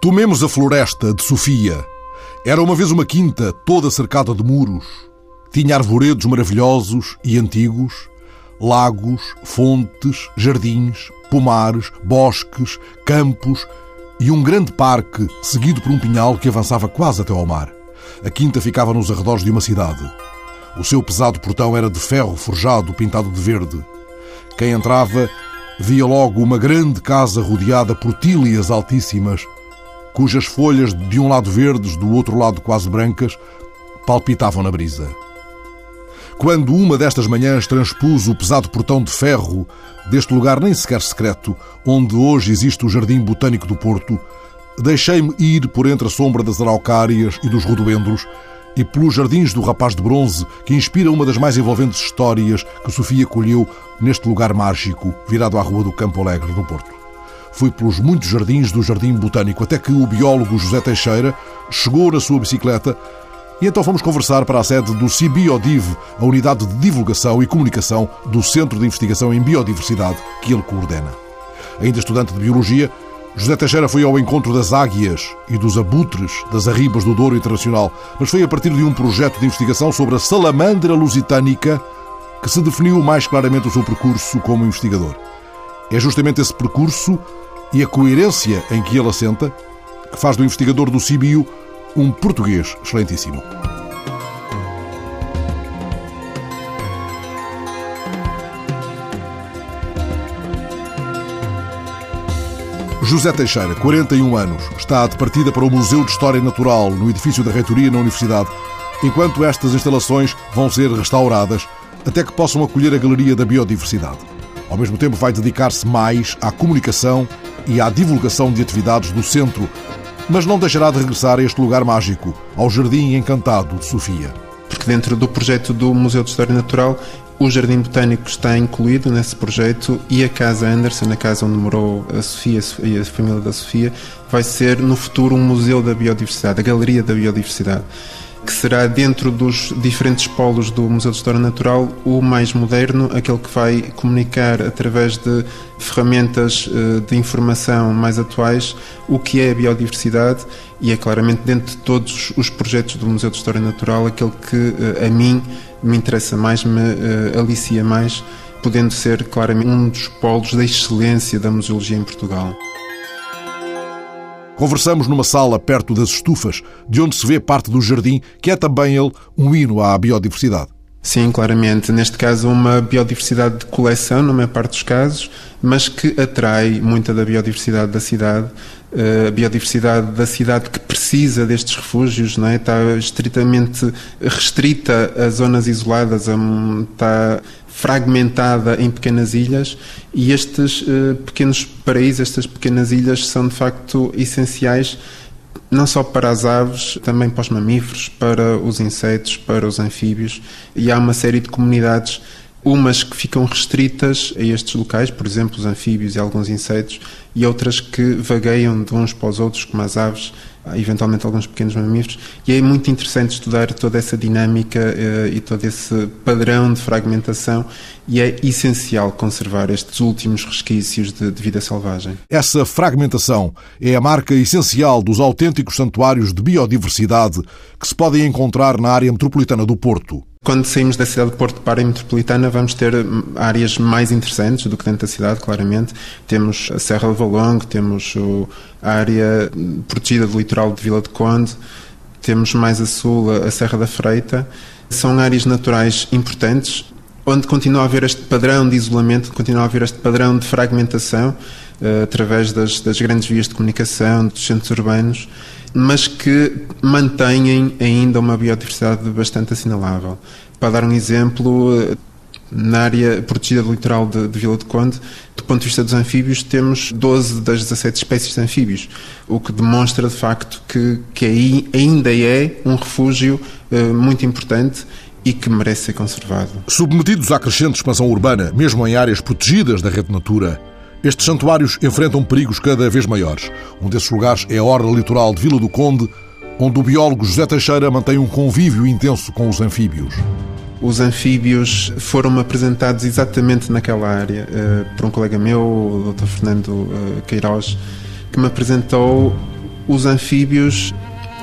Tomemos a floresta de Sofia. Era uma vez uma quinta toda cercada de muros. Tinha arvoredos maravilhosos e antigos, lagos, fontes, jardins, pomares, bosques, campos e um grande parque seguido por um pinhal que avançava quase até ao mar. A quinta ficava nos arredores de uma cidade. O seu pesado portão era de ferro forjado, pintado de verde. Quem entrava via logo uma grande casa rodeada por tílias altíssimas, cujas folhas de um lado verdes, do outro lado quase brancas, palpitavam na brisa. Quando uma destas manhãs transpus o pesado portão de ferro deste lugar nem sequer secreto, onde hoje existe o Jardim Botânico do Porto, deixei-me ir por entre a sombra das araucárias e dos rodovendros e pelos jardins do rapaz de bronze que inspira uma das mais envolventes histórias que Sofia colheu neste lugar mágico, virado à rua do Campo Alegre, no Porto. Fui pelos muitos jardins do Jardim Botânico até que o biólogo José Teixeira chegou na sua bicicleta e então fomos conversar para a sede do CIBIODIV, a unidade de divulgação e comunicação do Centro de Investigação em Biodiversidade que ele coordena. Ainda estudante de Biologia, José Teixeira foi ao encontro das águias e dos abutres das arribas do Douro Internacional, mas foi a partir de um projeto de investigação sobre a salamandra lusitânica que se definiu mais claramente o seu percurso como investigador. É justamente esse percurso e a coerência em que ele assenta que faz do investigador do CIBIO um português excelentíssimo. José Teixeira, 41 anos, está de partida para o Museu de História Natural, no edifício da Reitoria na Universidade, enquanto estas instalações vão ser restauradas até que possam acolher a Galeria da Biodiversidade. Ao mesmo tempo, vai dedicar-se mais à comunicação e à divulgação de atividades do centro, mas não deixará de regressar a este lugar mágico, ao Jardim Encantado de Sofia. Porque dentro do projeto do Museu de História Natural, o Jardim Botânico está incluído nesse projeto e a Casa Anderson, a casa onde morou a Sofia e a família da Sofia, vai ser no futuro um museu da biodiversidade, a Galeria da Biodiversidade que será dentro dos diferentes polos do Museu de História Natural o mais moderno, aquele que vai comunicar através de ferramentas eh, de informação mais atuais o que é a biodiversidade e é claramente dentro de todos os projetos do Museu de História Natural aquele que eh, a mim me interessa mais, me eh, alicia mais, podendo ser claramente um dos polos da excelência da museologia em Portugal. Conversamos numa sala perto das estufas, de onde se vê parte do jardim, que é também ele um hino à biodiversidade. Sim, claramente. Neste caso, uma biodiversidade de coleção, na maior parte dos casos, mas que atrai muita da biodiversidade da cidade. Eh, a biodiversidade da cidade que precisa destes refúgios, não é? está estritamente restrita a zonas isoladas, está fragmentada em pequenas ilhas e estes uh, pequenos paraísos, estas pequenas ilhas são de facto essenciais não só para as aves, também para os mamíferos, para os insetos, para os anfíbios. E há uma série de comunidades umas que ficam restritas a estes locais, por exemplo, os anfíbios e alguns insetos, e outras que vagueiam de uns para os outros, como as aves, eventualmente alguns pequenos mamíferos, e é muito interessante estudar toda essa dinâmica uh, e todo esse padrão de fragmentação, e é essencial conservar estes últimos resquícios de, de vida selvagem. Essa fragmentação é a marca essencial dos autênticos santuários de biodiversidade que se podem encontrar na área metropolitana do Porto. Quando saímos da cidade de Porto para a metropolitana, vamos ter hum, áreas mais interessantes do que dentro da cidade, claramente. Temos a Serra de Valongo, temos a área protegida do litoral de Vila de Conde, temos mais a sul a Serra da Freita. São áreas naturais importantes, onde continua a haver este padrão de isolamento, continua a haver este padrão de fragmentação uh, através das, das grandes vias de comunicação, dos centros urbanos mas que mantêm ainda uma biodiversidade bastante assinalável. Para dar um exemplo, na área protegida do litoral de, de, Vila de Conde, do ponto de vista dos anfíbios, temos 12 das 17 espécies de anfíbios, o que demonstra de facto que, que aí ainda é um refúgio uh, muito importante e que merece ser conservado. Submetidos à crescente expansão urbana, mesmo em áreas protegidas da rede natura, estes santuários enfrentam perigos cada vez maiores. Um desses lugares é a orla litoral de Vila do Conde, onde o biólogo José Teixeira mantém um convívio intenso com os anfíbios. Os anfíbios foram apresentados exatamente naquela área uh, por um colega meu, o Dr. Fernando uh, Queiroz, que me apresentou os anfíbios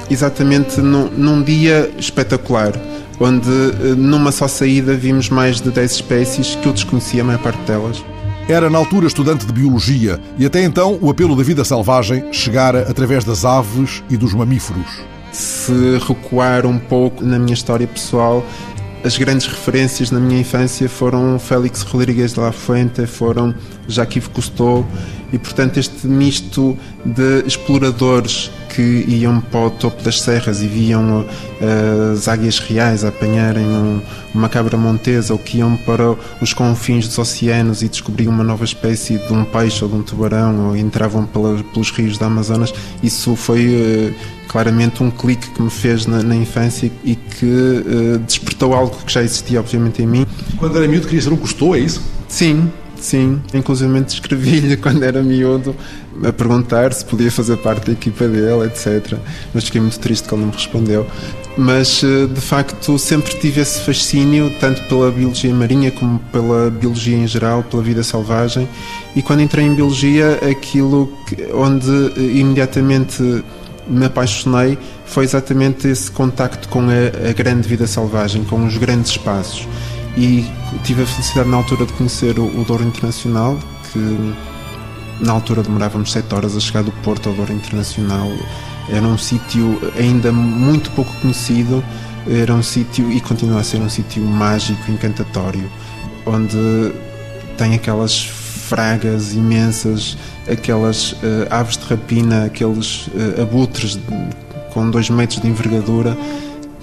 exatamente num, num dia espetacular, onde eh, numa só saída vimos mais de 10 espécies que eu desconhecia a maior parte delas. Era na altura estudante de biologia e até então o apelo da vida selvagem chegara através das aves e dos mamíferos. Se recuar um pouco na minha história pessoal, as grandes referências na minha infância foram Félix Rodrigues de la Fuente, foram Jacques Cousteau e, portanto, este misto de exploradores que iam para o topo das serras e viam uh, as águias reais a apanharem um, uma cabra montesa ou que iam para os confins dos oceanos e descobriam uma nova espécie de um peixe ou de um tubarão ou entravam pela, pelos rios da Amazonas, isso foi uh, claramente um clique que me fez na, na infância e que uh, despertou algo que já existia, obviamente, em mim. Quando era miúdo, queria ser um Cousteau, é isso? Sim, Sim, inclusive escrevi-lhe quando era miúdo a perguntar se podia fazer parte da equipa dele, etc. Mas fiquei muito triste que ele não me respondeu. Mas eh, de facto sempre tive esse fascínio, tanto pela biologia marinha como pela biologia em geral, pela vida selvagem. E quando entrei em biologia, aquilo onde eh, imediatamente me apaixonei foi exatamente esse contacto com a, a grande vida selvagem, com os grandes espaços e tive a felicidade na altura de conhecer o, o Douro Internacional, que na altura demorávamos 7 horas a chegar do Porto ao Douro Internacional. Era um sítio ainda muito pouco conhecido, era um sítio e continua a ser um sítio mágico, encantatório, onde tem aquelas fragas imensas, aquelas uh, aves de rapina, aqueles uh, abutres de, com 2 metros de envergadura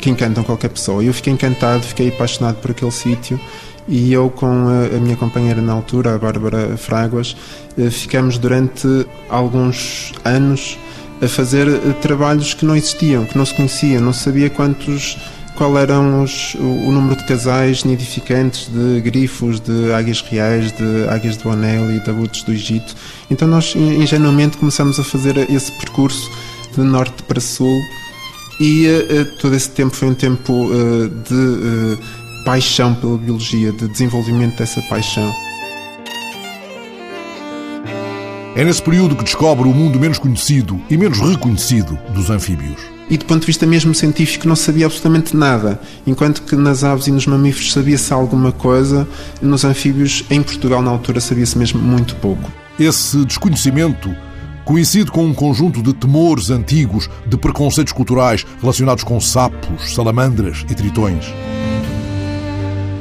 que encantam qualquer pessoa. Eu fiquei encantado, fiquei apaixonado por aquele sítio e eu com a, minha companheira na altura, a Bárbara Fraguas, eh, ficamos durante alguns anos a fazer eh, trabalhos que não existiam, que não se conheciam, não sabia quantos qual eram os, o, o, número de casais nidificantes de grifos, de águias reais, de águias do anel e de abutres do Egito. Então nós ingenuamente começamos a fazer esse percurso de norte para sul e uh, todo esse tempo foi um tempo uh, de uh, paixão pela biologia, de desenvolvimento dessa paixão. É nesse período que descobre o mundo menos conhecido e menos reconhecido dos anfíbios. E do ponto de vista mesmo científico não sabia absolutamente nada, enquanto que nas aves e nos mamíferos sabia-se alguma coisa, nos anfíbios em Portugal na altura sabia-se mesmo muito pouco. Esse desconhecimento coincide com um conjunto de temores antigos, de preconceitos culturais relacionados com sapos, salamandras e tritões.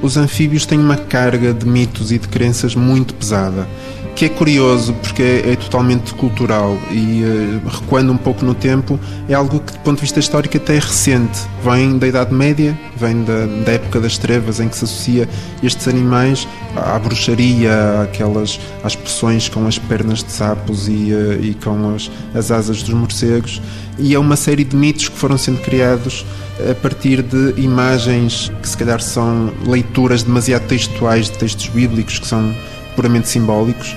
Os anfíbios têm uma carga de mitos e de crenças muito pesada que é curioso porque é, é totalmente cultural e uh, recuando um pouco no tempo é algo que do ponto de vista histórico até é recente. Vem da Idade Média vem da, da época das trevas em que se associa estes animais à, bruxaria àquelas às poções com as pernas de sapos e, uh, e com as, as asas dos morcegos. E é uma série de mitos que foram sendo criados a partir de imagens que se calhar são leituras demasiado textuais de textos bíblicos que são puramente simbólicos,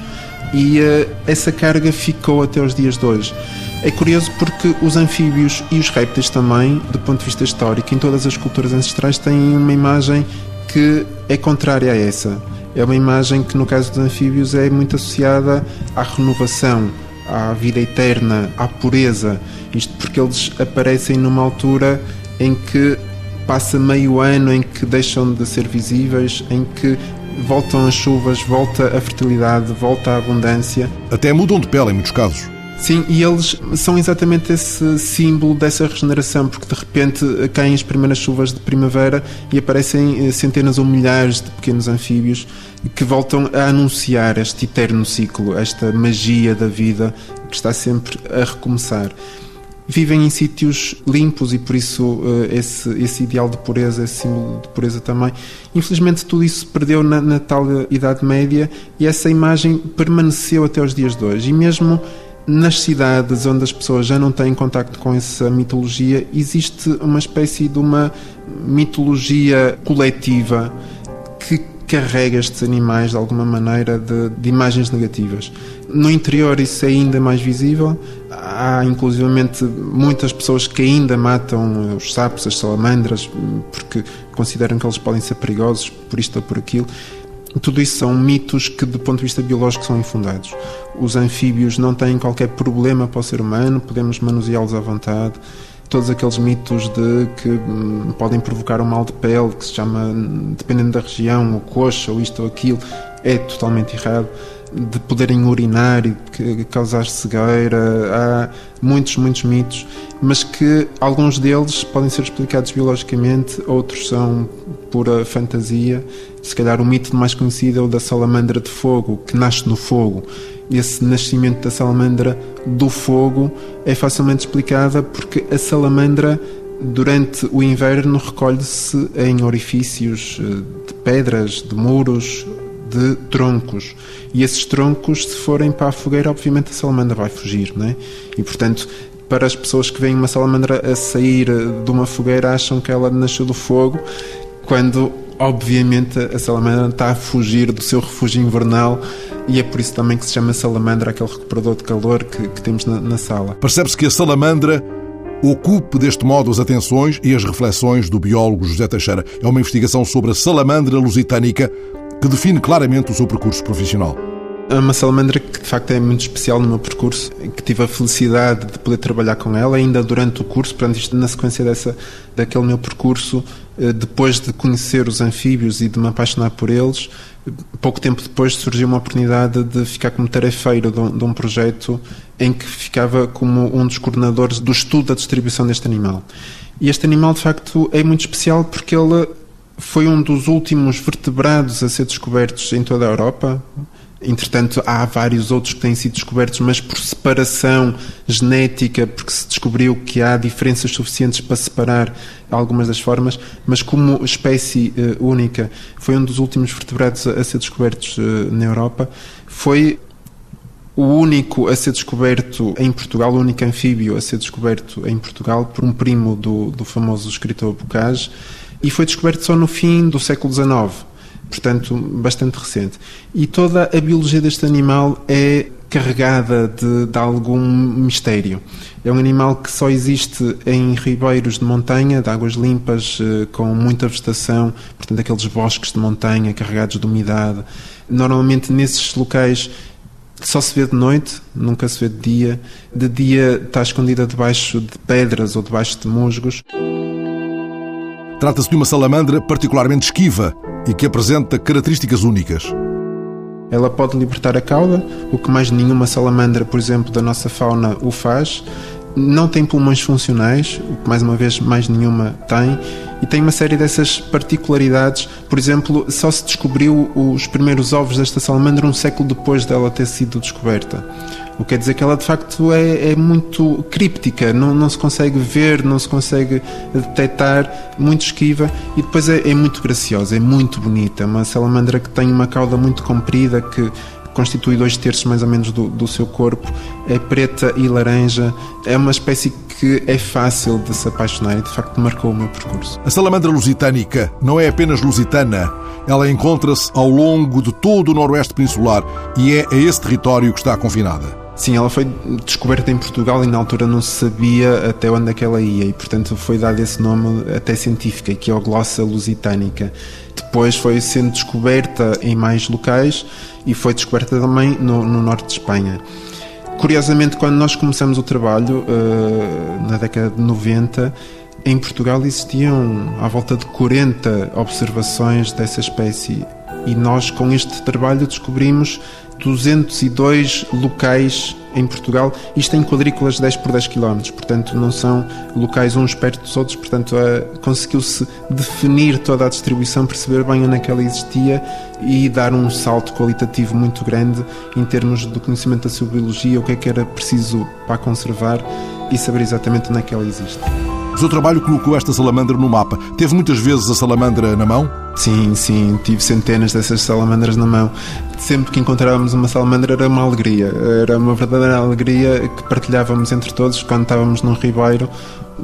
e uh, essa carga ficou até os dias de hoje. É curioso porque os anfíbios e os répteis também, do ponto de vista histórico, em todas as culturas ancestrais, têm uma imagem que é contrária a essa. É uma imagem que, no caso dos anfíbios, é muito associada à renovação, à vida eterna, à pureza. Isto porque eles aparecem numa altura em que passa meio ano em que deixam de ser visíveis, em que voltam as chuvas, volta a fertilidade, volta a abundância. Até mudam de pele em muitos casos. Sim, e eles são exatamente esse símbolo dessa regeneração, porque de repente caem as primeiras chuvas de primavera e aparecem eh, centenas ou milhares de pequenos anfíbios que voltam a anunciar este eterno ciclo, esta magia da vida que está sempre a recomeçar vivem em sítios limpos e por isso uh, esse, esse ideal de pureza, esse símbolo de pureza também. Infelizmente tudo isso se perdeu na, na, tal Idade Média e essa imagem permaneceu até os dias de hoje. E mesmo nas cidades onde as pessoas já não têm contacto com essa mitologia, existe uma espécie de uma mitologia coletiva que carrega estes animais de alguma maneira de, de imagens negativas. No interior isso é ainda mais visível. Há inclusivamente muitas pessoas que ainda matam os sapos, as salamandras, porque consideram que eles podem ser perigosos por isto ou por aquilo. Tudo isso são mitos que, do ponto de vista biológico, são infundados. Os anfíbios não têm qualquer problema para o ser humano, podemos manuseá-los à vontade. Todos aqueles mitos de que hum, podem provocar um mal de pele, que se chama, dependendo da região, o coxa, ou isto ou aquilo, é totalmente errado de poderem urinar e causar cegueira. Há muitos, muitos mitos, mas que alguns deles podem ser explicados biologicamente, outros são pura fantasia. Se calhar o mito mais conhecido é o da salamandra de fogo, que nasce no fogo. Esse nascimento da salamandra do fogo é facilmente explicada porque a salamandra durante o inverno recolhe-se em orifícios eh, de pedras, de muros, de troncos. E esses troncos, se forem para a fogueira, obviamente a salamandra vai fugir, não é? E portanto, para as pessoas que veem uma salamandra a sair de uma fogueira, acham que ela nasceu do fogo, quando obviamente a salamandra está a fugir do seu refúgio invernal e é por isso também que se chama salamandra aquele recuperador de calor que, que temos na, na sala. Percebe-se que a salamandra ocupe deste modo as atenções e as reflexões do biólogo José Teixeira. É uma investigação sobre a salamandra lusitânica que define claramente o seu percurso profissional. É uma salamandra que de facto é muito especial no meu percurso, que tive a felicidade de poder trabalhar com ela ainda durante o curso, portanto, isto na sequência dessa, daquele meu percurso, depois de conhecer os anfíbios e de me apaixonar por eles, pouco tempo depois surgiu uma oportunidade de ficar como tarefeiro de um, de um projeto em que ficava como um dos coordenadores do estudo da distribuição deste animal. E este animal, de facto, é muito especial porque ele foi um dos últimos vertebrados a ser descobertos em toda a Europa. Entretanto, há vários outros que têm sido descobertos, mas por separação genética, porque se descobriu que há diferenças suficientes para separar algumas das formas, mas como espécie uh, única, foi um dos últimos vertebrados a, ser descobertos uh, na Europa. Foi o único a ser descoberto em Portugal, o único anfíbio a ser descoberto em Portugal por um primo do, do famoso escritor Bocage e foi descoberto só no fim do século XIX, portanto, bastante recente. E toda a biologia deste animal é carregada de, de, algum mistério. É um animal que só existe em ribeiros de montanha, de águas limpas, eh, com muita vegetação, portanto, aqueles bosques de montanha carregados de umidade. Normalmente, nesses locais, só se vê de noite, nunca se vê de dia. De dia está escondida debaixo de pedras ou debaixo de musgos. Trata-se de uma salamandra particularmente esquiva e que apresenta características únicas. Ela pode libertar a cauda, o que mais nenhuma salamandra, por exemplo, da nossa fauna o faz. Não tem pulmões funcionais, o que mais uma vez mais nenhuma tem, e tem uma série dessas particularidades. Por exemplo, só se descobriu os primeiros ovos desta salamandra um século depois dela ter sido descoberta. O que quer dizer que ela de facto é, é muito críptica, não, não, se consegue ver, não se consegue detectar, muito esquiva e depois é, é muito graciosa, é muito bonita. É uma salamandra que tem uma cauda muito comprida que constitui dois terços mais ou menos do, do seu corpo, é preta e laranja, é uma espécie que é fácil de se apaixonar e de facto marcou o meu percurso. A salamandra lusitânica não é apenas lusitana, ela encontra-se ao longo de todo o noroeste peninsular e é a esse território que está confinada. Sim, ela foi descoberta em Portugal e na altura não se sabia até onde é que ela ia e, portanto, foi dado esse nome até científico, que é o Glossa lusitanica. Depois foi sendo descoberta em mais locais e foi descoberta também no, no norte de Espanha. Curiosamente, quando nós começamos o trabalho, uh, na década de 90, em Portugal existiam à volta de 40 observações dessa espécie e nós, com este trabalho, descobrimos 202 locais em Portugal, isto em quadrículas de 10 por 10 km, portanto não são locais uns perto dos outros, portanto conseguiu-se definir toda a distribuição, perceber bem onde é que ela existia e dar um salto qualitativo muito grande em termos do conhecimento da sua biologia, o que é que era preciso para conservar e saber exatamente onde é que ela existe. O seu trabalho colocou esta salamandra no mapa. Teve muitas vezes a salamandra na mão? Sim, sim, tive centenas dessas salamandras na mão. Sempre que encontrávamos uma salamandra era uma alegria, era uma verdadeira alegria que partilhávamos entre todos quando estávamos num ribeiro.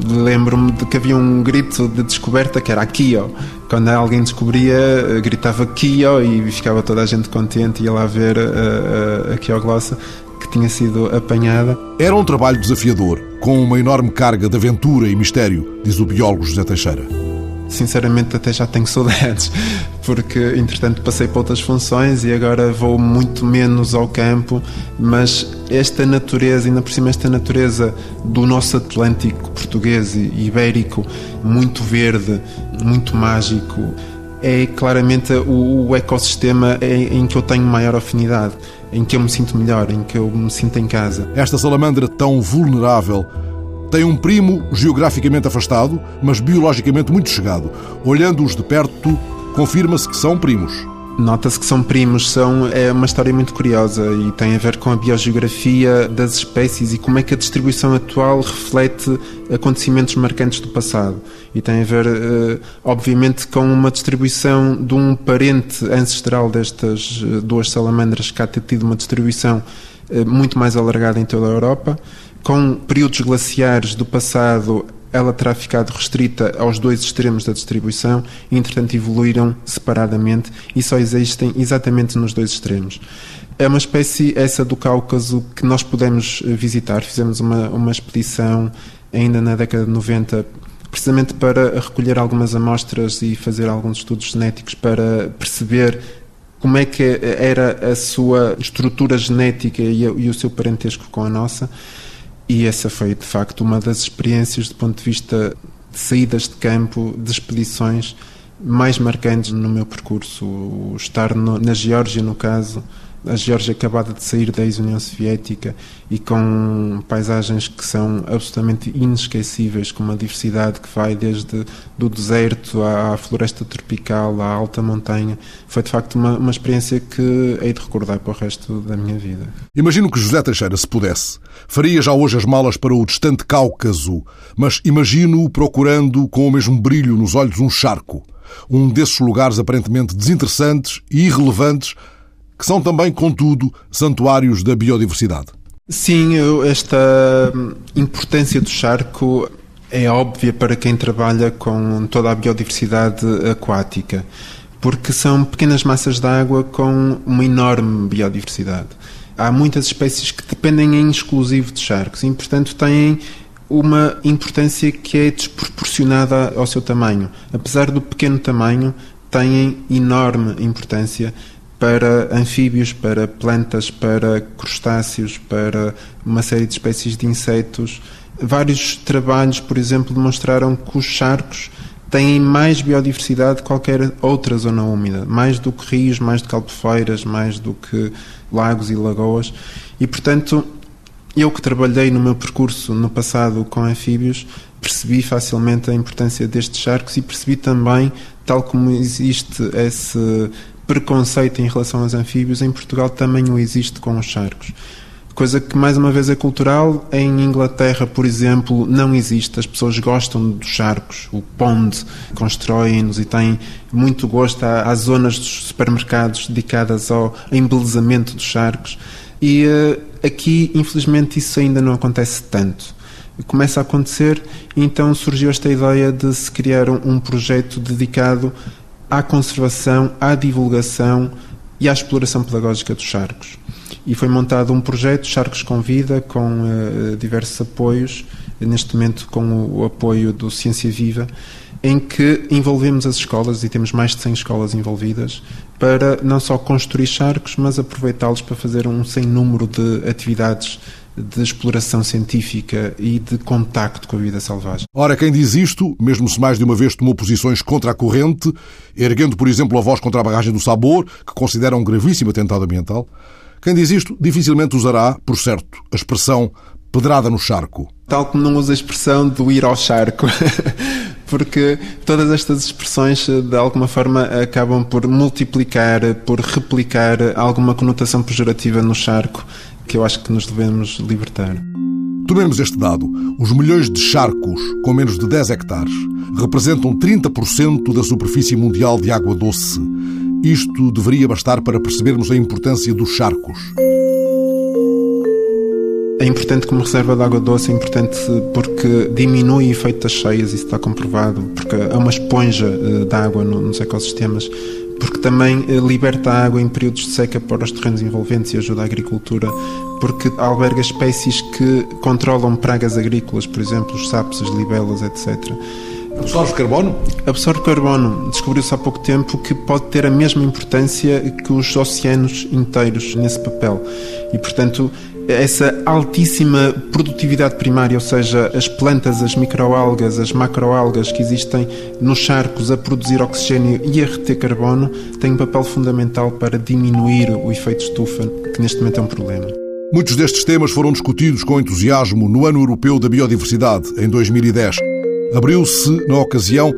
Lembro-me de que havia um grito de descoberta que era Kio. Quando alguém descobria, gritava Kio e ficava toda a gente contente e ia lá ver a, a, a Kioglossa que tinha sido apanhada. Era um trabalho desafiador, com uma enorme carga de aventura e mistério, diz o biólogo José Teixeira. Sinceramente, até já tenho saudades, porque entretanto passei para outras funções e agora vou muito menos ao campo, mas esta natureza, ainda por cima esta natureza do nosso Atlântico português e ibérico, muito verde, muito mágico, é claramente o, o ecossistema em que eu tenho maior afinidade, em que eu me sinto melhor, em que eu me sinto em casa. Esta salamandra tão vulnerável tem um primo geograficamente afastado, mas biologicamente muito chegado. Olhando-os de perto, confirma-se que são primos. Nota-se que são primos, são, é uma história muito curiosa e tem a ver com a biogeografia das espécies e como é que a distribuição atual reflete acontecimentos marcantes do passado. E tem a ver, eh, obviamente, com uma distribuição de um parente ancestral destas eh, duas salamandras que há tido uma distribuição eh, muito mais alargada em toda a Europa, com períodos glaciares do passado ela terá ficado restrita aos dois extremos da distribuição e, entretanto, evoluíram separadamente e só existem exatamente nos dois extremos. É uma espécie, essa do Cáucaso, que nós podemos eh, visitar. Fizemos uma, uma expedição ainda na década de 90 precisamente para recolher algumas amostras e fazer alguns estudos genéticos para perceber como é que era a sua estrutura genética e, o seu parentesco com a nossa. E essa foi, de facto, uma das experiências do ponto de vista de saídas de campo, de expedições mais marcantes no meu percurso. O estar no, na Geórgia, no caso, a Geórgia acabada de sair da ex-União Soviética e com paisagens que são absolutamente inesquecíveis, com uma diversidade que vai desde do deserto à, floresta tropical, à alta montanha. Foi de facto uma, uma experiência que hei de recordar para o resto da minha vida. Imagino que José Teixeira, se pudesse, faria já hoje as malas para o distante Cáucaso, mas imagino-o procurando com o mesmo brilho nos olhos um charco, um desses lugares aparentemente desinteressantes e irrelevantes que são também, contudo, santuários da biodiversidade. Sim, esta importância do charco é óbvia para quem trabalha com toda a biodiversidade aquática, porque são pequenas massas de água com uma enorme biodiversidade. Há muitas espécies que dependem em exclusivo de charcos e, portanto, têm uma importância que é desproporcionada ao seu tamanho. Apesar do pequeno tamanho, têm enorme importância para anfíbios, para plantas, para crustáceos, para uma série de espécies de insetos. Vários trabalhos, por exemplo, demonstraram que os charcos têm mais biodiversidade que qualquer outra zona úmida, mais do que rios, mais do que albufeiras, mais do que lagos e lagoas. E, portanto, eu que trabalhei no meu percurso no passado com anfíbios, percebi facilmente a importância destes charcos e percebi também, tal como existe esse preconceito em relação aos anfíbios, em Portugal também o existe com os charcos. Coisa que, mais uma vez, é cultural. Em Inglaterra, por exemplo, não existe. As pessoas gostam dos charcos. O pond constroem-nos e têm muito gosto. Há, zonas dos supermercados dedicadas ao embelezamento dos charcos. E uh, aqui, infelizmente, isso ainda não acontece tanto começa a acontecer, então surgiu esta ideia de se criar um projeto dedicado à conservação, à divulgação e à exploração pedagógica dos charcos. E foi montado um projeto, Charcos com Vida, com uh, diversos apoios, neste momento com o, o apoio do Ciência Viva, em que envolvemos as escolas, e temos mais de 100 escolas envolvidas, para não só construir charcos, mas aproveitá-los para fazer um sem número de atividades de exploração científica e de contacto com a vida selvagem. Ora, quem diz isto, mesmo se mais de uma vez tomou posições contra a corrente, erguendo, por exemplo, a voz contra a barragem do Sabor, que considera um gravíssimo atentado ambiental, quem diz isto dificilmente usará, por certo, a expressão pedrada no charco. Tal como não usa a expressão do ir ao charco. porque todas estas expressões de alguma forma acabam por multiplicar, por replicar alguma conotação pejorativa no charco que eu acho que nos devemos libertar. Tomemos este dado. Os milhões de charcos com menos de 10 hectares representam 30% da superfície mundial de água doce. Isto deveria bastar para percebermos a importância dos charcos. É importante como reserva de água doce, é importante porque diminui o efeito das cheias, isso está comprovado, porque é uma esponja eh, de água nos ecossistemas porque também eh, liberta a água em períodos de seca para os terrenos envolventes e ajuda a agricultura, porque alberga espécies que controlam pragas agrícolas, por exemplo, os sapos, as libelas, etc. Absorve carbono? Absorve carbono. Descobriu-se há pouco tempo que pode ter a mesma importância que os oceanos inteiros nesse papel. E, portanto, essa altíssima produtividade primária, ou seja, as plantas, as microalgas, as macroalgas que existem nos charcos a produzir oxigênio e a reter carbono, têm um papel fundamental para diminuir o efeito estufa, que neste momento é um problema. Muitos destes temas foram discutidos com entusiasmo no Ano Europeu da Biodiversidade, em 2010. Abriu-se, na ocasião,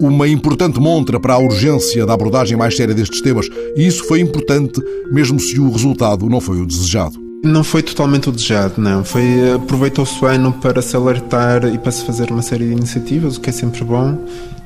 uma importante montra para a urgência da abordagem mais séria destes temas, e isso foi importante, mesmo se o resultado não foi o desejado. Não foi totalmente o desejado, não. Foi aproveitou-se o ano para se alertar e para se fazer uma série de iniciativas, o que é sempre bom.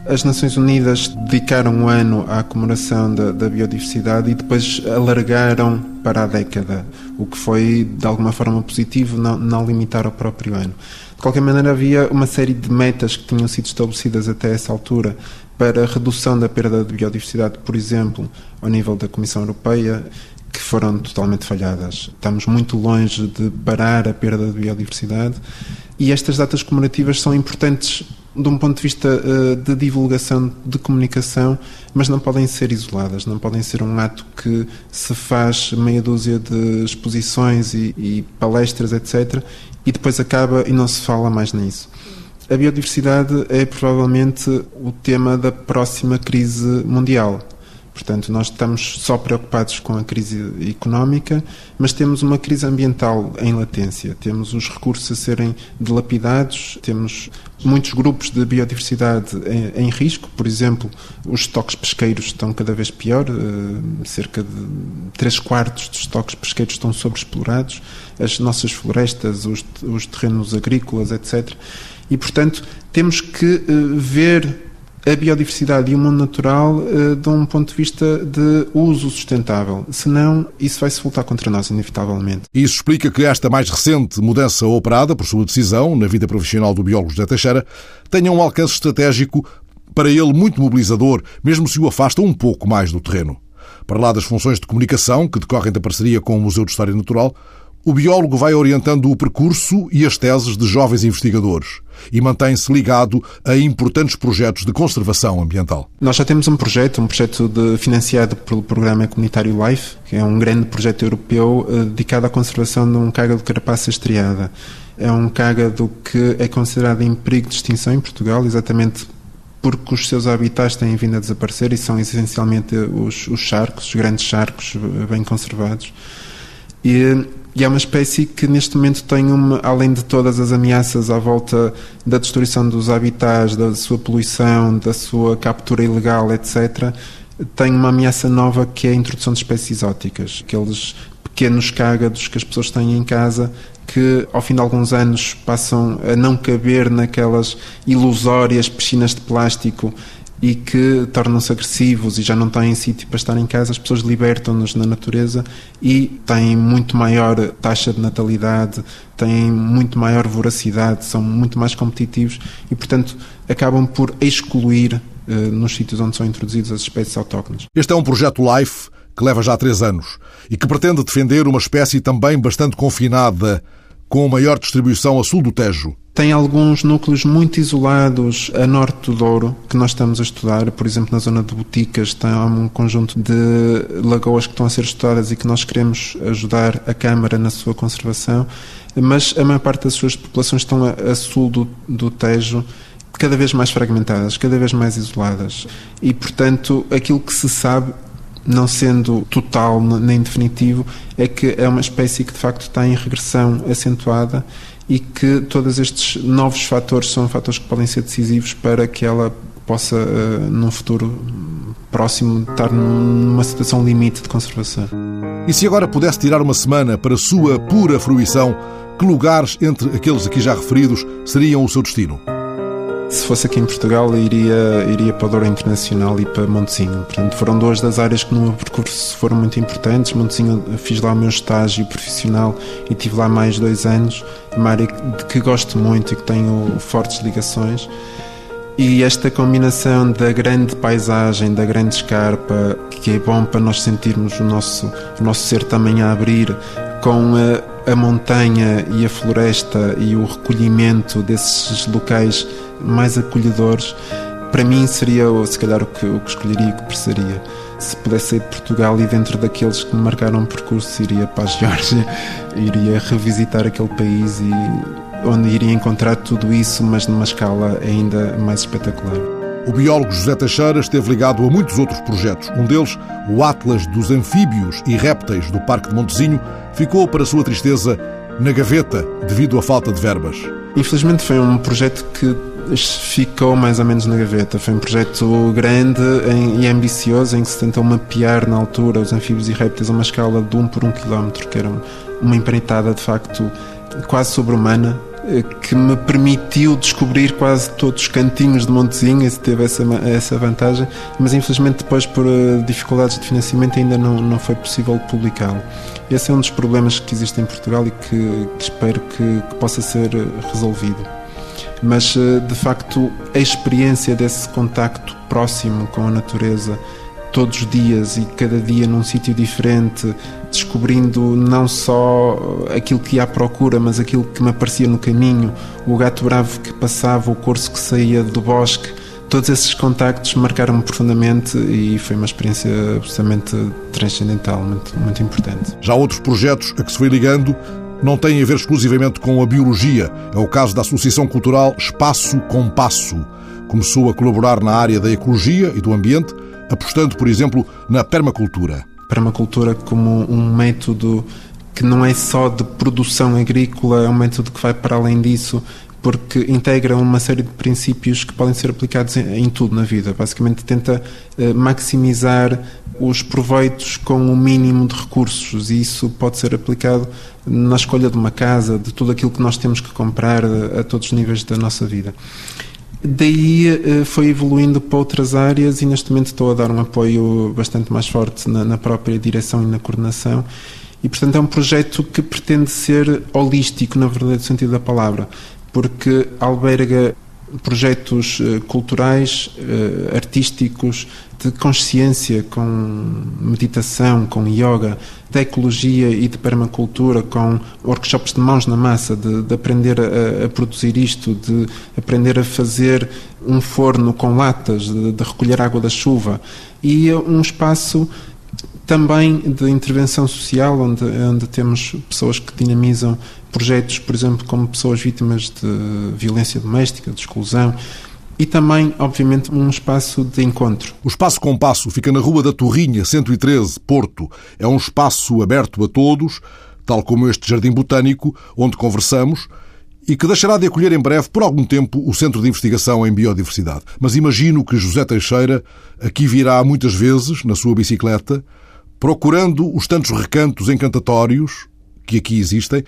As Nações Unidas dedicaram um ano à comemoração da, da, biodiversidade e depois alargaram para a década, o que foi de alguma forma positivo, não, não limitar ao próprio ano. De qualquer maneira, havia uma série de metas que tinham sido estabelecidas até essa altura para a redução da perda de biodiversidade, por exemplo, ao nível da Comissão Europeia que foram totalmente falhadas. Estamos muito longe de parar a perda de biodiversidade e estas datas comemorativas são importantes de um ponto de vista uh, de divulgação, de comunicação, mas não podem ser isoladas, não podem ser um ato que se faz meia dúzia de exposições e, e palestras, etc., e depois acaba e não se fala mais nisso. A biodiversidade é provavelmente o tema da próxima crise mundial. Portanto, nós estamos só preocupados com a crise económica, mas temos uma crise ambiental em latência. Temos os recursos a serem dilapidados, temos muitos grupos de biodiversidade em, em risco. Por exemplo, os estoques pesqueiros estão cada vez pior, uh, cerca de 3 quartos dos estoques pesqueiros estão sobreexplorados, as nossas florestas, os, os terrenos agrícolas, etc. E, portanto, temos que uh, ver a biodiversidade e o mundo natural uh, de um ponto de vista de uso sustentável. Senão, isso vai se voltar contra nós, inevitavelmente. Isso explica que esta mais recente mudança operada por sua decisão na vida profissional do biólogo José Teixeira tenha um alcance estratégico para ele muito mobilizador, mesmo se o afasta um pouco mais do terreno. Para lá das funções de comunicação que decorrem da parceria com o Museu de História Natural, o biólogo vai orientando o percurso e as teses de jovens investigadores e mantém-se ligado a importantes projetos de conservação ambiental. Nós já temos um projeto, um projeto de, financiado pelo Programa Comunitário LIFE, que é um grande projeto europeu eh, dedicado à conservação de um cágado de carapaça estriada. É um cágado que é considerado em perigo de extinção em Portugal, exatamente porque os seus habitats têm vindo a desaparecer e são essencialmente os, os charcos, os grandes charcos eh, bem conservados. E e é uma espécie que neste momento tem uma, além de todas as ameaças à volta da destruição dos habitats, da sua poluição, da sua captura ilegal, etc., tem uma ameaça nova que é a introdução de espécies exóticas, aqueles pequenos cágados que as pessoas têm em casa que ao fim de alguns anos passam a não caber naquelas ilusórias piscinas de plástico e que tornam-se agressivos e já não têm sítio para estar em casa, as pessoas libertam-nos na natureza e têm muito maior taxa de natalidade, têm muito maior voracidade, são muito mais competitivos e, portanto, acabam por excluir eh, nos sítios onde são introduzidas as espécies autóctones. Este é um projeto LIFE que leva já três anos e que pretende defender uma espécie também bastante confinada, com maior distribuição a sul do Tejo. Tem alguns núcleos muito isolados a norte do Douro, que nós estamos a estudar. Por exemplo, na zona de Boticas, está um conjunto de lagoas que estão a ser estudadas e que nós queremos ajudar a Câmara na sua conservação. Mas a maior parte das suas populações estão a, a sul do, do Tejo cada vez mais fragmentadas, cada vez mais isoladas. E, portanto, aquilo que se sabe, não sendo total nem definitivo, é que é uma espécie que de facto está em regressão acentuada e que todos estes novos fatores são fatores que podem ser decisivos para que ela possa, uh, num futuro próximo, estar numa situação limite de conservação. E se agora pudesse tirar uma semana para sua pura fruição, que lugares entre aqueles aqui já referidos seriam o seu destino? Se fosse aqui em Portugal, iria, iria para o Douro Internacional e para Montezinho. Portanto, foram duas das áreas que no meu percurso foram muito importantes. Montezinho, fiz lá o meu estágio profissional e tive lá mais dois anos. Uma área de que gosto muito e que tenho fortes ligações. E esta combinação da grande paisagem, da grande escarpa, que é bom para nós sentirmos o nosso, o nosso ser também a abrir, com a, a montanha e a floresta e o recolhimento desses locais mais acolhedores, para mim seria se calhar o que, o que escolheria e que precisaria. Se pudesse sair de Portugal e dentro daqueles que me marcaram o percurso, iria para a Geórgia, iria revisitar aquele país e onde iria encontrar tudo isso, mas numa escala ainda mais espetacular. O biólogo José Teixeira esteve ligado a muitos outros projetos. Um deles, o Atlas dos Anfíbios e Répteis do Parque de Montezinho, ficou, para sua tristeza, na gaveta devido à falta de verbas. Infelizmente foi um projeto que ficou mais ou menos na gaveta. Foi um projeto grande e ambicioso em que se tentou mapear na altura os anfíbios e répteis a uma escala de 1 um por 1 um quilómetro, que era uma empreitada de facto quase sobre-humana eh, que me permitiu descobrir quase todos os cantinhos de Montezinho e teve essa, essa vantagem, mas infelizmente depois por eh, dificuldades de financiamento ainda não, não foi possível publicá-lo. Esse é um dos problemas que existe em Portugal e que, que espero que, que possa ser resolvido mas eh, de facto a experiência desse contacto próximo com a natureza todos os dias e cada dia num sítio diferente, descobrindo não só aquilo que ia à procura, mas aquilo que me aparecia no caminho, o gato bravo que passava, o corso que saía do bosque. Todos esses contactos marcaram-me profundamente e foi uma experiência absolutamente transcendental, muito, muito importante. Já outros projetos a que se foi ligando não têm a ver exclusivamente com a biologia. É o caso da Associação Cultural Espaço com Passo. Começou a colaborar na área da ecologia e do ambiente, apostando, por exemplo, na permacultura. Permacultura como um método que não é só de produção agrícola, é um método que vai para além disso, porque integra uma série de princípios que podem ser aplicados em, tudo na vida. Basicamente, tenta eh, maximizar os proveitos com o mínimo de recursos e isso pode ser aplicado na escolha de uma casa, de tudo aquilo que nós temos que comprar a, a todos os níveis da nossa vida. Daí eh, foi evoluindo para outras áreas e neste momento estou a dar um apoio bastante mais forte na, na própria direção e na coordenação. E, portanto, é um projeto que pretende ser holístico, na verdadeiro sentido da palavra, porque alberga projetos eh, culturais, eh, artísticos, de consciência, com meditação, com yoga, de ecologia e de permacultura, com workshops de mãos na massa, de, de aprender a, a, produzir isto, de aprender a fazer um forno com latas, de, de recolher água da chuva. E um espaço também de intervenção social, onde, onde temos pessoas que dinamizam projetos, por exemplo, como pessoas vítimas de violência doméstica, de exclusão, e também, obviamente, um espaço de encontro. O Espaço Compasso fica na Rua da Torrinha, 113, Porto. É um espaço aberto a todos, tal como este Jardim Botânico, onde conversamos, e que deixará de acolher em breve, por algum tempo, o Centro de Investigação em Biodiversidade. Mas imagino que José Teixeira aqui virá muitas vezes, na sua bicicleta, procurando os tantos recantos encantatórios que aqui existem,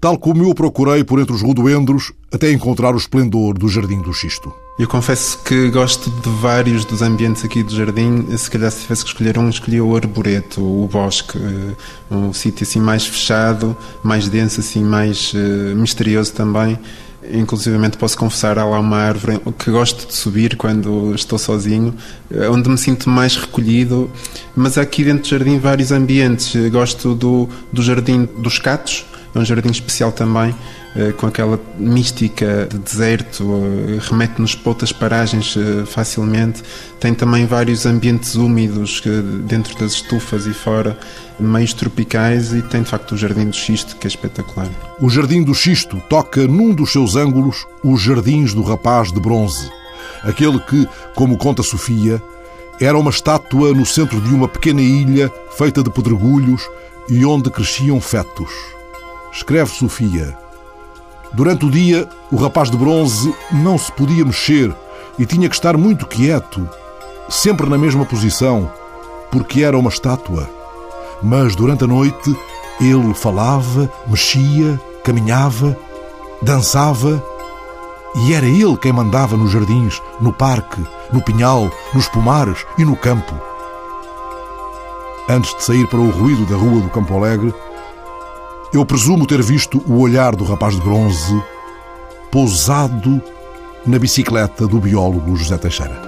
tal como eu procurei por entre os rodoendros até encontrar o esplendor do Jardim do Xisto. Eu confesso que gosto de vários dos ambientes aqui do jardim. Se calhar se tivesse que escolher um, escolhia o arboreto, o bosque, eh, um sítio assim mais fechado, mais denso, assim mais uh, misterioso também. Inclusivamente posso confessar, há lá uma árvore que gosto de subir quando estou sozinho, eh, onde me sinto mais recolhido. Mas há aqui dentro do jardim vários ambientes. Gosto do, do jardim dos catos, é um jardim especial também, eh, com aquela mística de deserto, eh, remete-nos para outras paragens eh, facilmente. Tem também vários ambientes úmidos dentro das estufas e fora, meios tropicais, e tem de facto o Jardim do Xisto, que é espetacular. O Jardim do Xisto toca num dos seus ângulos os Jardins do Rapaz de Bronze, aquele que, como conta Sofia, era uma estátua no centro de uma pequena ilha feita de pedregulhos e onde cresciam fetos. Escreve Sofia. Durante o dia, o rapaz de bronze não se podia mexer e tinha que estar muito quieto, sempre na mesma posição, porque era uma estátua. Mas durante a noite, ele falava, mexia, caminhava, dançava e era ele quem mandava nos jardins, no parque, no pinhal, nos pomares e no campo. Antes de sair para o ruído da rua do Campo Alegre, eu presumo ter visto o olhar do rapaz de bronze pousado na bicicleta do biólogo José Teixeira.